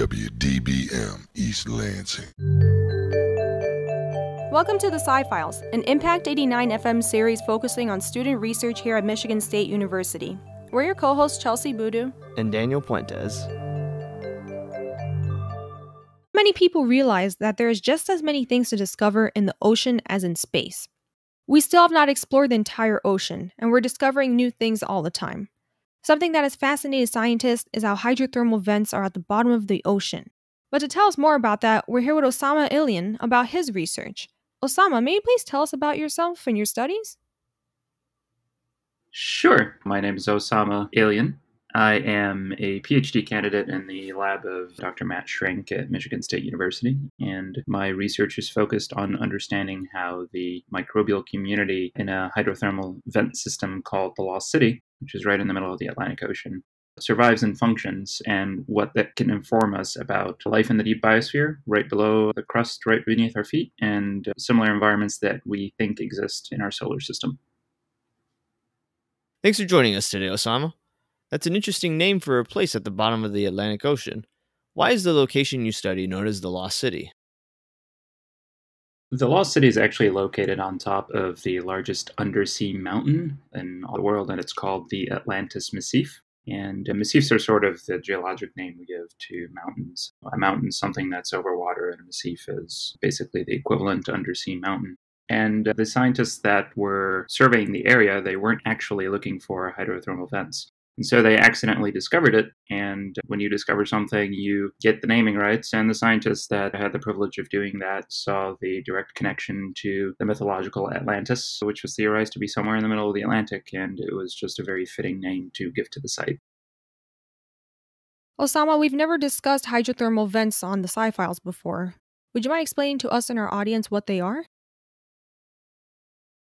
WDBM East Lansing. Welcome to the Sci Files, an Impact 89 FM series focusing on student research here at Michigan State University. We're your co hosts, Chelsie Boodoo and Daniel Puentes. Many people realize that there is just as many things to discover in the ocean as in space. We still have not explored the entire ocean, and we're discovering new things all the time. Something that has fascinated scientists is how hydrothermal vents are at the bottom of the ocean. But to tell us more about that, we're here with Osama Alian about his research. Osama, may you please tell us about yourself and your studies? Sure. My name is Osama Alian. I am a PhD candidate in the lab of Dr. Matt Schrenk at Michigan State University, and my research is focused on understanding how the microbial community in a hydrothermal vent system called the Lost City, which is right in the middle of the Atlantic Ocean, survives and functions, and what that can inform us about life in the deep biosphere, right below the crust, right beneath our feet, and similar environments that we think exist in our solar system. Thanks for joining us today, Osama. That's an interesting name for a place at the bottom of the Atlantic Ocean. Why is the location you study known as the Lost City? The Lost City is actually located on top of the largest undersea mountain in the world, and it's called the Atlantis Massif. And uh, massifs are sort of the geologic name we give to mountains. A mountain is something that's over water, and a massif is basically the equivalent undersea mountain. And uh, the scientists that were surveying the area, they weren't actually looking for hydrothermal vents. And so they accidentally discovered it. And when you discover something, you get the naming rights. And the scientists that had the privilege of doing that saw the direct connection to the mythological Atlantis, which was theorized to be somewhere in the middle of the Atlantic. And it was just a very fitting name to give to the site. Osama, we've never discussed hydrothermal vents on the Sci Files before. Would you mind explaining to us and our audience what they are?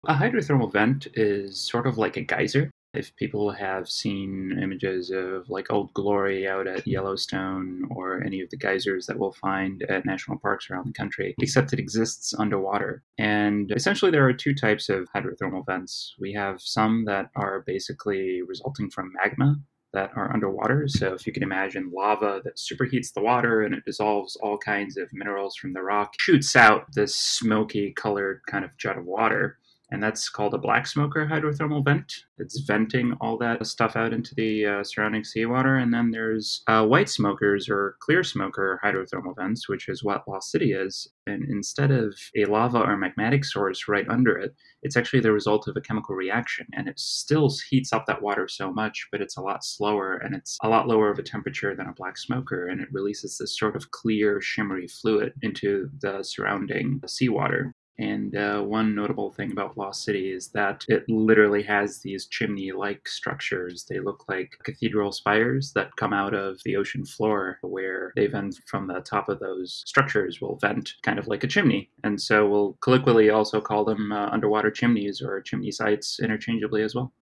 A hydrothermal vent is sort of like a geyser. If people have seen images of like Old Glory out at Yellowstone or any of the geysers that we'll find at national parks around the country, except it exists underwater. And essentially, there are two types of hydrothermal vents. We have some that are basically resulting from magma, that are underwater. So if you can imagine lava that superheats the water and it dissolves all kinds of minerals from the rock, shoots out this smoky colored kind of jet of water and that's called a black smoker hydrothermal vent. It's venting all that stuff out into the uh, surrounding seawater. And then there's uh, white smokers or clear smoker hydrothermal vents, which is what Lost City is. And instead of a lava or magmatic source right under it, it's actually the result of a chemical reaction. And it still heats up that water so much, but it's a lot slower and it's a lot lower of a temperature than a black smoker. And it releases this sort of clear, shimmery fluid into the surrounding seawater. And uh, one notable thing about Lost City is that it literally has these chimney like structures. They look like cathedral spires that come out of the ocean floor, where they vent from the top of those structures, will vent kind of like a chimney. And so we'll colloquially also call them uh, underwater chimneys or chimney sites interchangeably as well.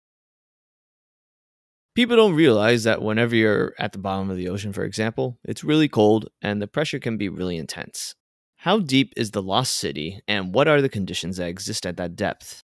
People don't realize that whenever you're at the bottom of the ocean, for example, it's really cold and the pressure can be really intense. How deep is the Lost City, and what are the conditions that exist at that depth?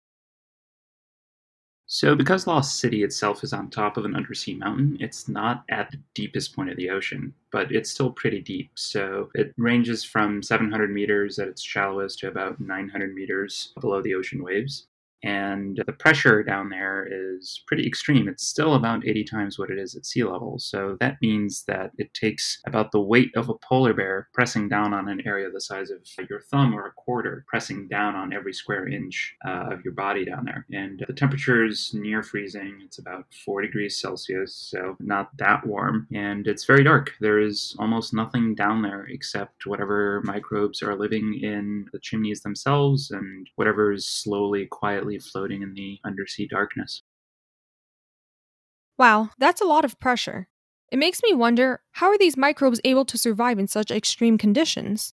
So, because Lost City itself is on top of an undersea mountain, it's not at the deepest point of the ocean, but it's still pretty deep. So, it ranges from 700 meters at its shallowest to about 900 meters below the ocean waves and the pressure down there is pretty extreme. It's still about 80 times what it is at sea level. So that means that it takes about the weight of a polar bear pressing down on an area the size of your thumb or a quarter, pressing down on every square inch uh, of your body down there. And the temperature is near freezing. It's about 4 degrees Celsius, so not that warm. And it's very dark. There is almost nothing down there except whatever microbes are living in the chimneys themselves and whatever is slowly, quietly floating in the undersea darkness. Wow, that's a lot of pressure. It makes me wonder how are these microbes able to survive in such extreme conditions?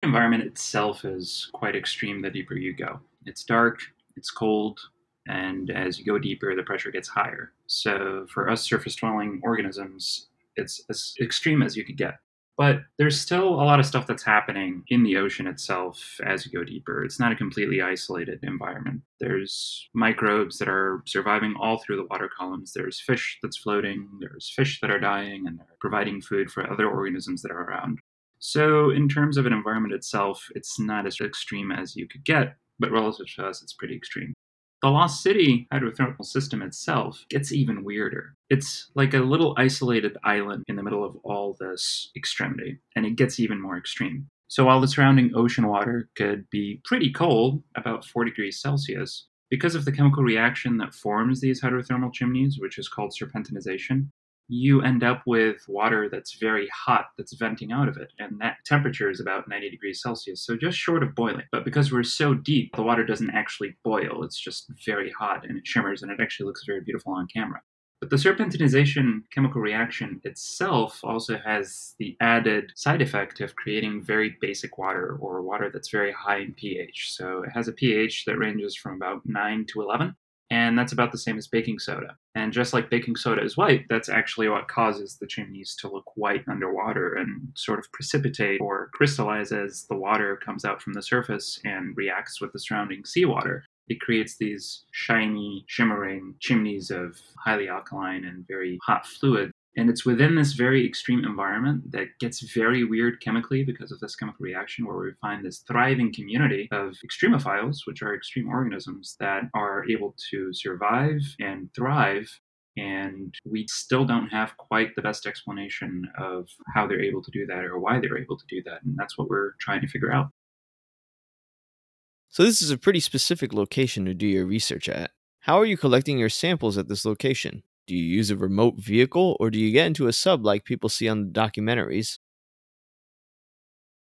The environment itself is quite extreme the deeper you go. It's dark, it's cold, and as you go deeper, the pressure gets higher. So, for us surface dwelling organisms, it's as extreme as you could get. But there's still a lot of stuff that's happening in the ocean itself as you go deeper. It's not a completely isolated environment. There's microbes that are surviving all through the water columns. There's fish that's floating, there's fish that are dying, and they're providing food for other organisms that are around. So, in terms of an environment itself, it's not as extreme as you could get, but relative to us, it's pretty extreme. The Lost City hydrothermal system itself gets even weirder. It's like a little isolated island in the middle of all this extremity, and it gets even more extreme. So while the surrounding ocean water could be pretty cold, about 4 degrees Celsius, because of the chemical reaction that forms these hydrothermal chimneys, which is called serpentinization, you end up with water that's very hot that's venting out of it. And that temperature is about 90 degrees Celsius, so just short of boiling. But because we're so deep, the water doesn't actually boil. It's just very hot and it shimmers and it actually looks very beautiful on camera. But the serpentinization chemical reaction itself also has the added side effect of creating very basic water or water that's very high in pH. So it has a pH that ranges from about 9 to 11 and that's about the same as baking soda. And just like baking soda is white, that's actually what causes the chimneys to look white underwater and sort of precipitate or crystallize as the water comes out from the surface and reacts with the surrounding seawater. It creates these shiny, shimmering chimneys of highly alkaline and very hot fluid and it's within this very extreme environment that gets very weird chemically because of this chemical reaction, where we find this thriving community of extremophiles, which are extreme organisms that are able to survive and thrive. And we still don't have quite the best explanation of how they're able to do that or why they're able to do that. And that's what we're trying to figure out. So, this is a pretty specific location to do your research at. How are you collecting your samples at this location? Do you use a remote vehicle or do you get into a sub like people see on the documentaries?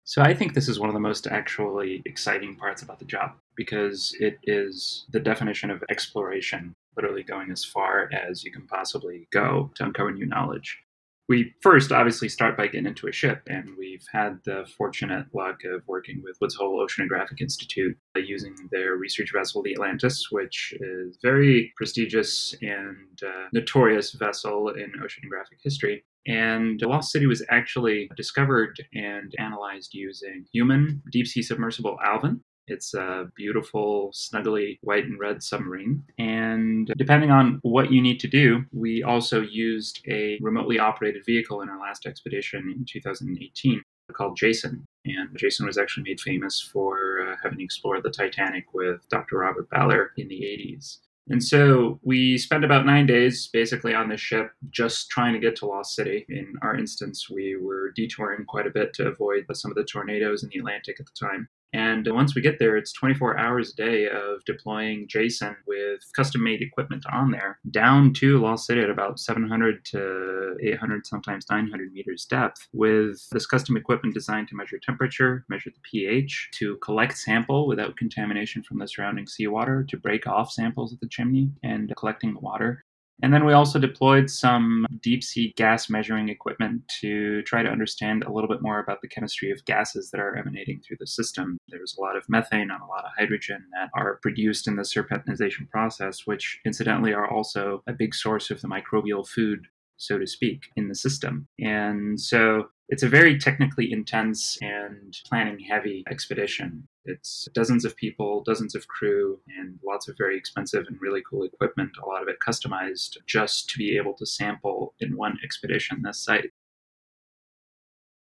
So I think this is one of the most actually exciting parts about the job because it is the definition of exploration, literally going as far as you can possibly go to uncover new knowledge we first obviously start by getting into a ship, and we've had the fortunate luck of working with Woods Hole Oceanographic Institute uh, using their research vessel, the Atlantis, which is very prestigious and uh, notorious vessel in oceanographic history. And Lost City was actually discovered and analyzed using human deep sea submersible Alvin, it's a beautiful, snuggly white and red submarine. And depending on what you need to do, we also used a remotely operated vehicle in our last expedition in 2018 called Jason. And Jason was actually made famous for uh, having explored the Titanic with Dr. Robert Ballard in the 80s. And so we spent about nine days basically on this ship just trying to get to Lost City. In our instance, we were detouring quite a bit to avoid some of the tornadoes in the Atlantic at the time. And once we get there, it's 24 hours a day of deploying Jason with custom made equipment on there down to Lost City at about 700 to 800, sometimes 900 meters depth, with this custom equipment designed to measure temperature, measure the pH, to collect sample without contamination from the surrounding seawater, to break off samples at the chimney, and collecting the water. And then we also deployed some deep sea gas measuring equipment to try to understand a little bit more about the chemistry of gases that are emanating through the system. There's a lot of methane and a lot of hydrogen that are produced in the serpentinization process, which incidentally are also a big source of the microbial food so to speak, in the system. And so it's a very technically intense and planning heavy expedition. It's dozens of people, dozens of crew, and lots of very expensive and really cool equipment, a lot of it customized just to be able to sample in one expedition this site.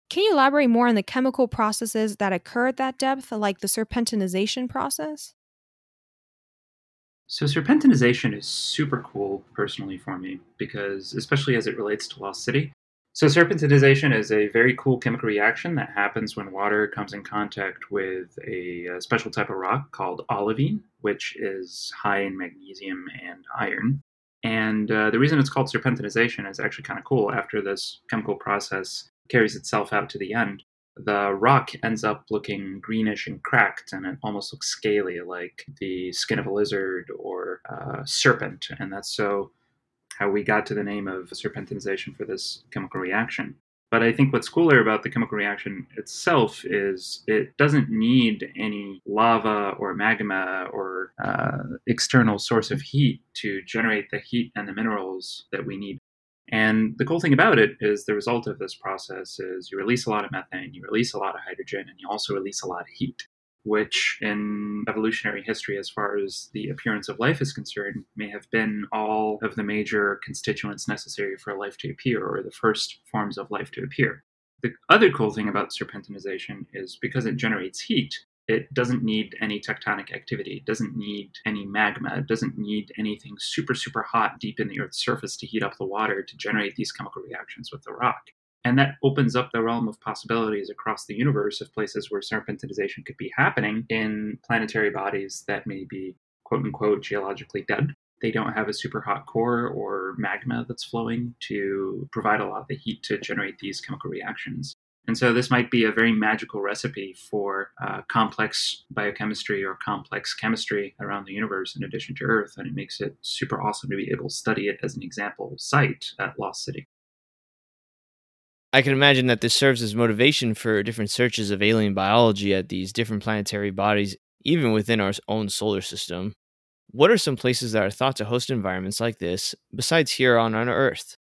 Can you elaborate more on the chemical processes that occur at that depth, like the serpentinization process? So serpentinization is super cool personally for me because especially as it relates to Lost City. So serpentinization is a very cool chemical reaction that happens when water comes in contact with a, a special type of rock called olivine, which is high in magnesium and iron. And uh, the reason it's called serpentinization is actually kind of cool. After this chemical process carries itself out to the end, the rock ends up looking greenish and cracked, and it almost looks scaly, like the skin of a lizard or a serpent. And that's so how we got to the name of serpentinization for this chemical reaction. But I think what's cooler about the chemical reaction itself is it doesn't need any lava or magma or uh, external source of heat to generate the heat and the minerals that we need And the cool thing about it is the result of this process is you release a lot of methane, you release a lot of hydrogen, and you also release a lot of heat, which in evolutionary history, as far as the appearance of life is concerned, may have been all of the major constituents necessary for life to appear, or the first forms of life to appear. The other cool thing about serpentinization is because it generates heat, it doesn't need any tectonic activity. It doesn't need any magma. It doesn't need anything super, super hot deep in the Earth's surface to heat up the water to generate these chemical reactions with the rock. And that opens up the realm of possibilities across the universe of places where serpentinization could be happening in planetary bodies that may be quote unquote geologically dead. They don't have a super hot core or magma that's flowing to provide a lot of the heat to generate these chemical reactions. And so this might be a very magical recipe for uh, complex biochemistry or complex chemistry around the universe in addition to Earth. And it makes it super awesome to be able to study it as an example site at Lost City. I can imagine that this serves as motivation for different searches of alien biology at these different planetary bodies, even within our own solar system. What are some places that are thought to host environments like this, besides here on, on Earth?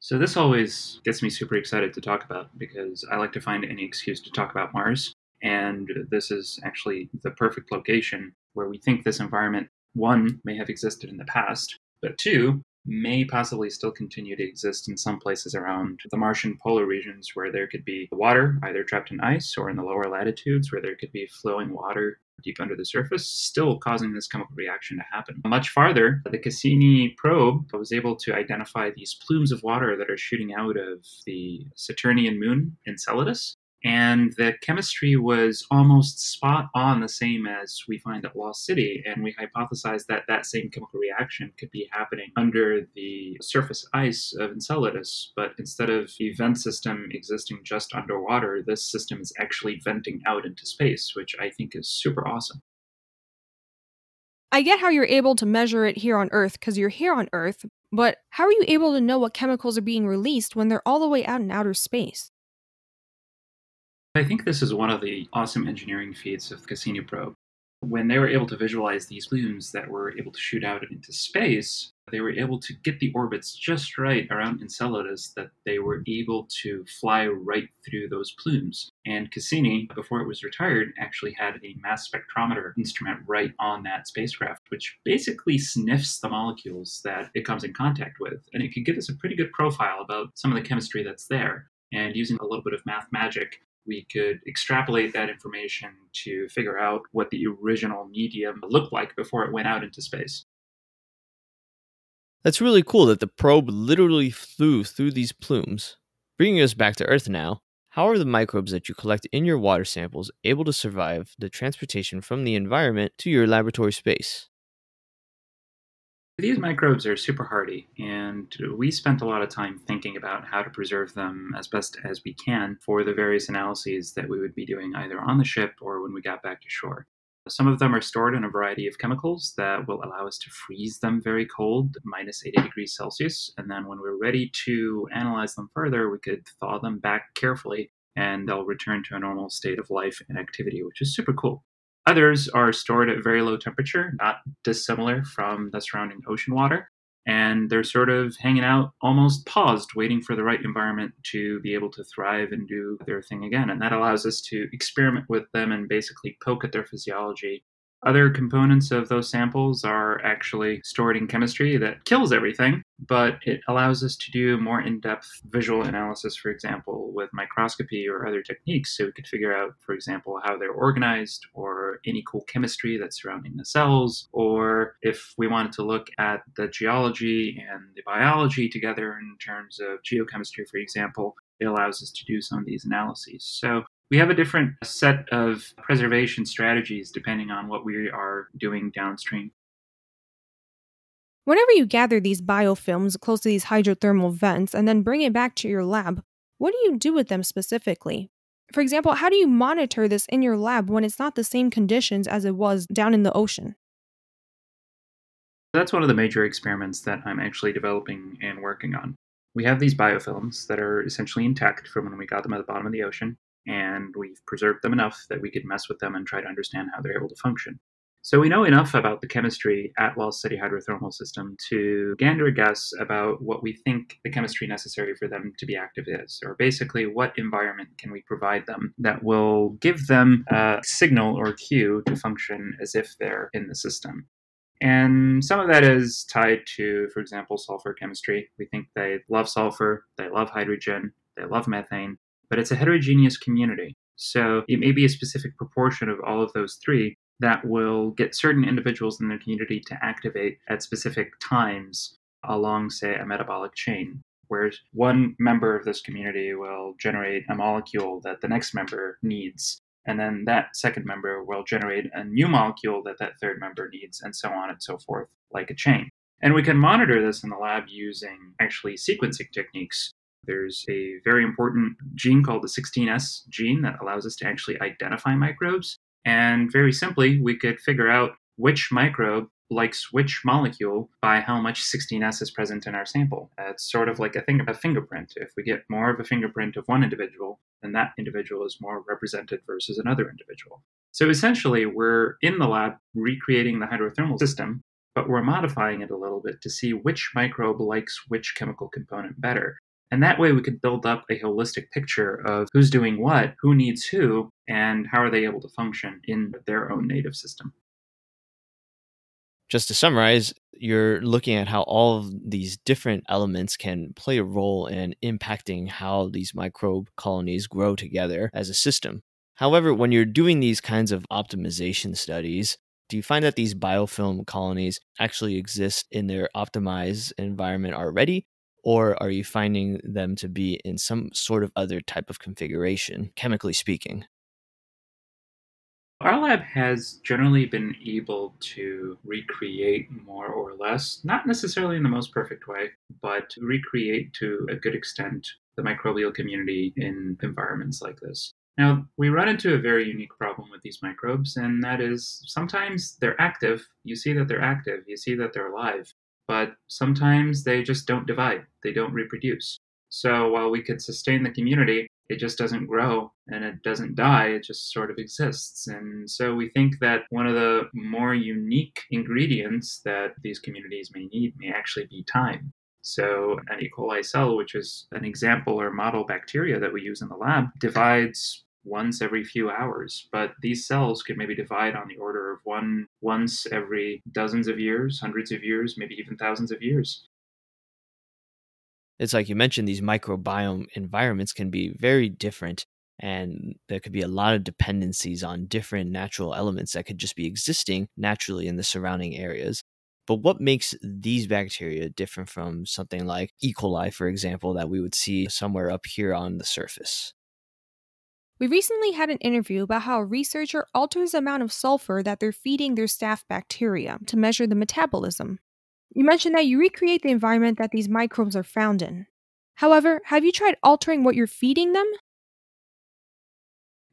So this always gets me super excited to talk about because I like to find any excuse to talk about Mars. And this is actually the perfect location where we think this environment, one, may have existed in the past, but two, may possibly still continue to exist in some places around the Martian polar regions where there could be water either trapped in ice or in the lower latitudes where there could be flowing water deep under the surface, still causing this chemical reaction to happen. Much farther, the Cassini probe was able to identify these plumes of water that are shooting out of the Saturnian moon Enceladus. And the chemistry was almost spot on the same as we find at Lost City. And we hypothesized that that same chemical reaction could be happening under the surface ice of Enceladus. But instead of the vent system existing just underwater, this system is actually venting out into space, which I think is super awesome. I get how you're able to measure it here on Earth because you're here on Earth, but how are you able to know what chemicals are being released when they're all the way out in outer space? I think this is one of the awesome engineering feats of the Cassini probe. When they were able to visualize these plumes that were able to shoot out into space, they were able to get the orbits just right around Enceladus that they were able to fly right through those plumes. And Cassini, before it was retired, actually had a mass spectrometer instrument right on that spacecraft, which basically sniffs the molecules that it comes in contact with. And it could give us a pretty good profile about some of the chemistry that's there. And using a little bit of math magic, we could extrapolate that information to figure out what the original medium looked like before it went out into space. That's really cool that the probe literally flew through these plumes. Bringing us back to Earth now, how are the microbes that you collect in your water samples able to survive the transportation from the environment to your laboratory space? These microbes are super hardy, and we spent a lot of time thinking about how to preserve them as best as we can for the various analyses that we would be doing either on the ship or when we got back to shore. Some of them are stored in a variety of chemicals that will allow us to freeze them very cold, minus 80 degrees Celsius. And then when we're ready to analyze them further, we could thaw them back carefully and they'll return to a normal state of life and activity, which is super cool. Others are stored at very low temperature, not dissimilar from the surrounding ocean water. And they're sort of hanging out, almost paused, waiting for the right environment to be able to thrive and do their thing again. And that allows us to experiment with them and basically poke at their physiology other components of those samples are actually stored in chemistry that kills everything, but it allows us to do more in depth visual analysis, for example, with microscopy or other techniques. So we could figure out, for example, how they're organized or any cool chemistry that's surrounding the cells, or if we wanted to look at the geology and the biology together in terms of geochemistry, for example, it allows us to do some of these analyses. So we have a different set of preservation strategies depending on what we are doing downstream. Whenever you gather these biofilms close to these hydrothermal vents and then bring it back to your lab, what do you do with them specifically? For example, how do you monitor this in your lab when it's not the same conditions as it was down in the ocean? That's one of the major experiments that I'm actually developing and working on. We have these biofilms that are essentially intact from when we got them at the bottom of the ocean and we've preserved them enough that we could mess with them and try to understand how they're able to function. So we know enough about the chemistry at Lost City hydrothermal system to gander a guess about what we think the chemistry necessary for them to be active is, or basically what environment can we provide them that will give them a signal or cue to function as if they're in the system. And some of that is tied to, for example, sulfur chemistry. We think they love sulfur, they love hydrogen, they love methane, but it's a heterogeneous community. So it may be a specific proportion of all of those three that will get certain individuals in the community to activate at specific times along, say, a metabolic chain. where one member of this community will generate a molecule that the next member needs, and then that second member will generate a new molecule that that third member needs, and so on and so forth, like a chain. And we can monitor this in the lab using actually sequencing techniques. There's a very important gene called the 16S gene that allows us to actually identify microbes. And very simply, we could figure out which microbe likes which molecule by how much 16S is present in our sample. It's sort of like a thing a fingerprint. If we get more of a fingerprint of one individual, then that individual is more represented versus another individual. So essentially, we're in the lab recreating the hydrothermal system, but we're modifying it a little bit to see which microbe likes which chemical component better. And that way we could build up a holistic picture of who's doing what, who needs who, and how are they able to function in their own native system. Just to summarize, you're looking at how all of these different elements can play a role in impacting how these microbe colonies grow together as a system. However, when you're doing these kinds of optimization studies, do you find that these biofilm colonies actually exist in their optimized environment already? Or are you finding them to be in some sort of other type of configuration, chemically speaking? Our lab has generally been able to recreate more or less, not necessarily in the most perfect way, but recreate to a good extent the microbial community in environments like this. Now, we run into a very unique problem with these microbes, and that is sometimes they're active. You see that they're active, you see that they're alive, but sometimes they just don't divide, they don't reproduce. So while we could sustain the community, it just doesn't grow and it doesn't die, it just sort of exists. And so we think that one of the more unique ingredients that these communities may need may actually be time. So, an E. coli cell, which is an example or model bacteria that we use in the lab, divides once every few hours. But these cells could maybe divide on the order of one once every dozens of years, hundreds of years, maybe even thousands of years it's like you mentioned, these microbiome environments can be very different. And there could be a lot of dependencies on different natural elements that could just be existing naturally in the surrounding areas. But what makes these bacteria different from something like E. coli, for example, that we would see somewhere up here on the surface? We recently had an interview about how a researcher alters the amount of sulfur that they're feeding their staph bacteria to measure the metabolism. You mentioned that you recreate the environment that these microbes are found in. However, have you tried altering what you're feeding them?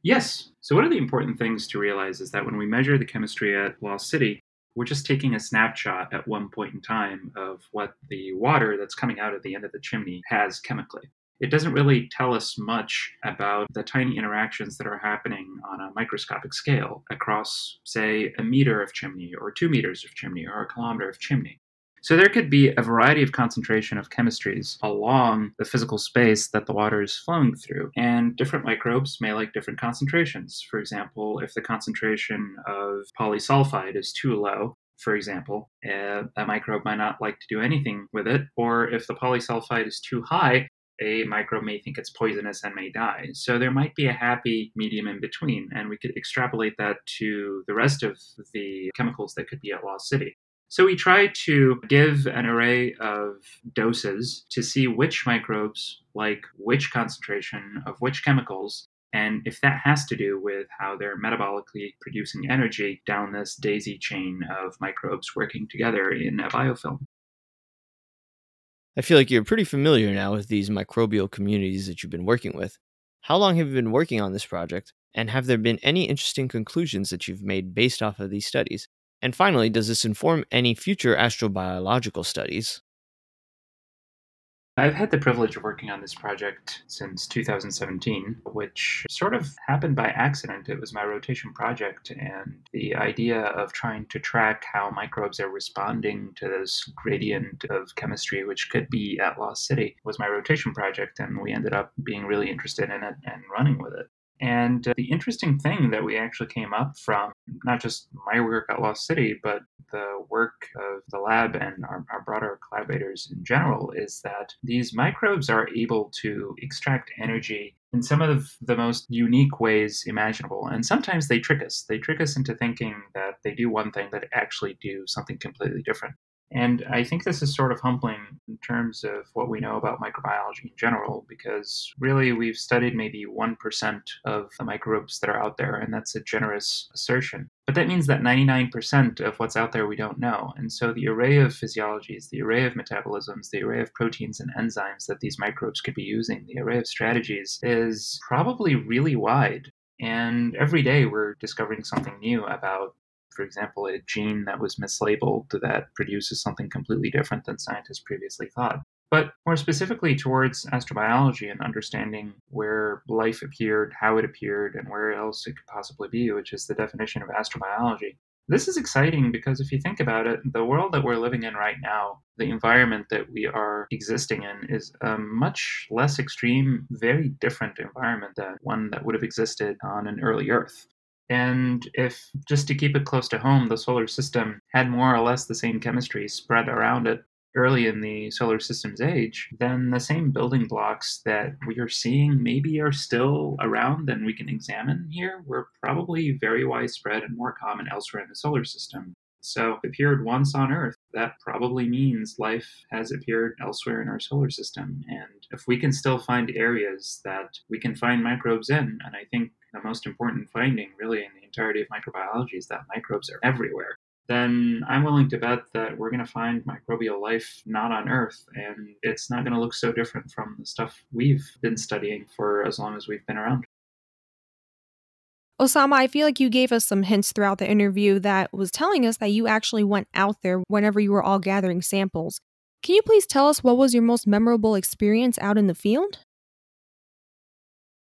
Yes. So, one of the important things to realize is that when we measure the chemistry at Lost City, we're just taking a snapshot at one point in time of what the water that's coming out at the end of the chimney has chemically. It doesn't really tell us much about the tiny interactions that are happening on a microscopic scale across, say, a meter of chimney, or two meters of chimney, or a kilometer of chimney. So there could be a variety of concentration of chemistries along the physical space that the water is flowing through. And different microbes may like different concentrations. For example, if the concentration of polysulfide is too low, for example, uh, a microbe might not like to do anything with it. Or if the polysulfide is too high, a microbe may think it's poisonous and may die. So there might be a happy medium in between, and we could extrapolate that to the rest of the chemicals that could be at Lost City. So we try to give an array of doses to see which microbes like which concentration of which chemicals, and if that has to do with how they're metabolically producing energy down this daisy chain of microbes working together in a biofilm. I feel like you're pretty familiar now with these microbial communities that you've been working with. How long have you been working on this project? And have there been any interesting conclusions that you've made based off of these studies? And finally, does this inform any future astrobiological studies? I've had the privilege of working on this project since 2017, which sort of happened by accident. It was my rotation project, and the idea of trying to track how microbes are responding to this gradient of chemistry, which could be at Lost City, was my rotation project, and we ended up being really interested in it and running with it. And uh, the interesting thing that we actually came up from, not just my work at Lost City, but the work of the lab and our, our, broader collaborators in general, is that these microbes are able to extract energy in some of the most unique ways imaginable. And sometimes they trick us. They trick us into thinking that they do one thing, but actually do something completely different. And I think this is sort of humbling in terms of what we know about microbiology in general, because really we've studied maybe 1% of the microbes that are out there, and that's a generous assertion. But that means that 99% of what's out there we don't know. And so the array of physiologies, the array of metabolisms, the array of proteins and enzymes that these microbes could be using, the array of strategies is probably really wide. And every day we're discovering something new about for example, a gene that was mislabeled that produces something completely different than scientists previously thought. But more specifically towards astrobiology and understanding where life appeared, how it appeared, and where else it could possibly be, which is the definition of astrobiology. This is exciting because if you think about it, the world that we're living in right now, the environment that we are existing in, is a much less extreme, very different environment than one that would have existed on an early Earth. And if, just to keep it close to home, the solar system had more or less the same chemistry spread around it early in the solar system's age, then the same building blocks that we are seeing maybe are still around and we can examine here were probably very widespread and more common elsewhere in the solar system. So, appeared once on Earth, that probably means life has appeared elsewhere in our solar system. And if we can still find areas that we can find microbes in, and I think the most important finding, really, in the entirety of microbiology is that microbes are everywhere, then I'm willing to bet that we're going to find microbial life not on Earth, and it's not going to look so different from the stuff we've been studying for as long as we've been around. Osama, I feel like you gave us some hints throughout the interview that was telling us that you actually went out there whenever you were all gathering samples. Can you please tell us what was your most memorable experience out in the field?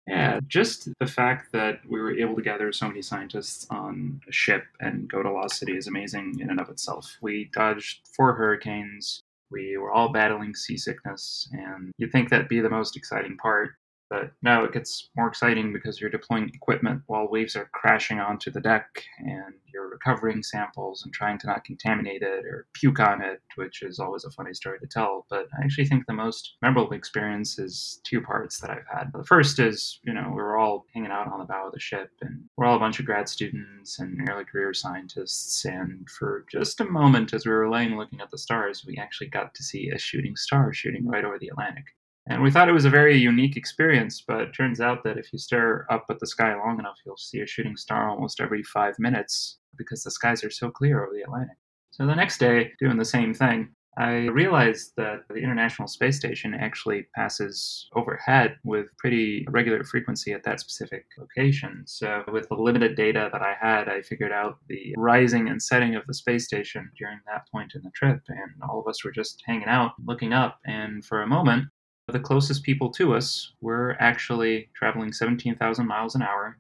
Yeah, just the fact that we were able to gather so many scientists on a ship and go to Lost City is amazing in and of itself. We dodged four hurricanes. We were all battling seasickness, and you'd think that'd be the most exciting part. But now it gets more exciting because you're deploying equipment while waves are crashing onto the deck and you're recovering samples and trying to not contaminate it or puke on it, which is always a funny story to tell. But I actually think the most memorable experience is two parts that I've had. The first is, you know, we were all hanging out on the bow of the ship and we're all a bunch of grad students and early career scientists. And for just a moment, as we were laying looking at the stars, we actually got to see a shooting star shooting right over the Atlantic. And we thought it was a very unique experience, but it turns out that if you stare up at the sky long enough, you'll see a shooting star almost every five minutes because the skies are so clear over the Atlantic. So the next day, doing the same thing, I realized that the International Space Station actually passes overhead with pretty regular frequency at that specific location. So, with the limited data that I had, I figured out the rising and setting of the space station during that point in the trip. And all of us were just hanging out, looking up. And for a moment, the closest people to us were actually traveling 17,000 miles an hour,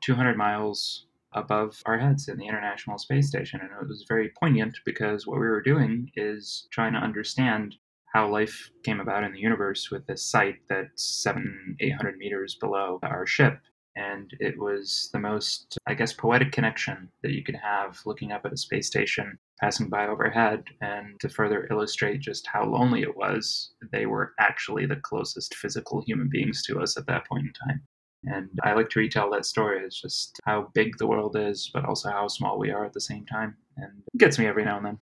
200 miles above our heads in the International Space Station. And it was very poignant because what we were doing is trying to understand how life came about in the universe with this site that's seven, 800 meters below our ship. And it was the most, I guess, poetic connection that you could have looking up at a space station passing by overhead. And to further illustrate just how lonely it was, they were actually the closest physical human beings to us at that point in time. And I like to retell that story. It's just how big the world is, but also how small we are at the same time. And it gets me every now and then.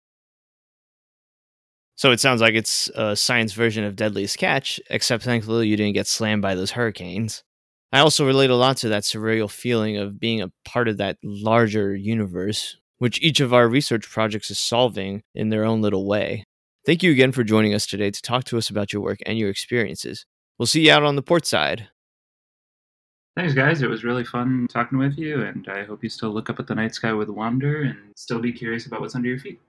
So it sounds like it's a science version of Deadliest Catch, except thankfully you didn't get slammed by those hurricanes. I also relate a lot to that surreal feeling of being a part of that larger universe, which each of our research projects is solving in their own little way. Thank you again for joining us today to talk to us about your work and your experiences. We'll see you out on the port side. Thanks, guys. It was really fun talking with you, and I hope you still look up at the night sky with wonder and still be curious about what's under your feet.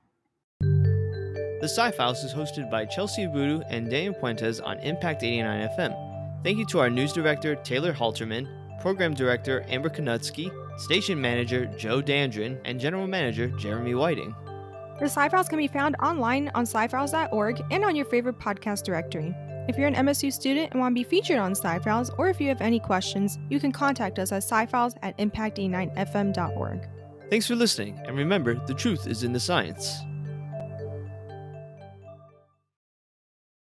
The Sci Files is hosted by Chelsie Boodoo and Dan Puentes on Impact 89 FM. Thank you to our news director, Taylor Halterman, program director, Amber Konutsky, station manager, Joe Dandrin, and general manager, Jeremy Whiting. The Sci-Files can be found online on scifiles.org and on your favorite podcast directory. If you're an MSU student and want to be featured on Sci-Files, or if you have any questions, you can contact us at scifiles at impact89fm.org. Thanks for listening, and remember, the truth is in the science.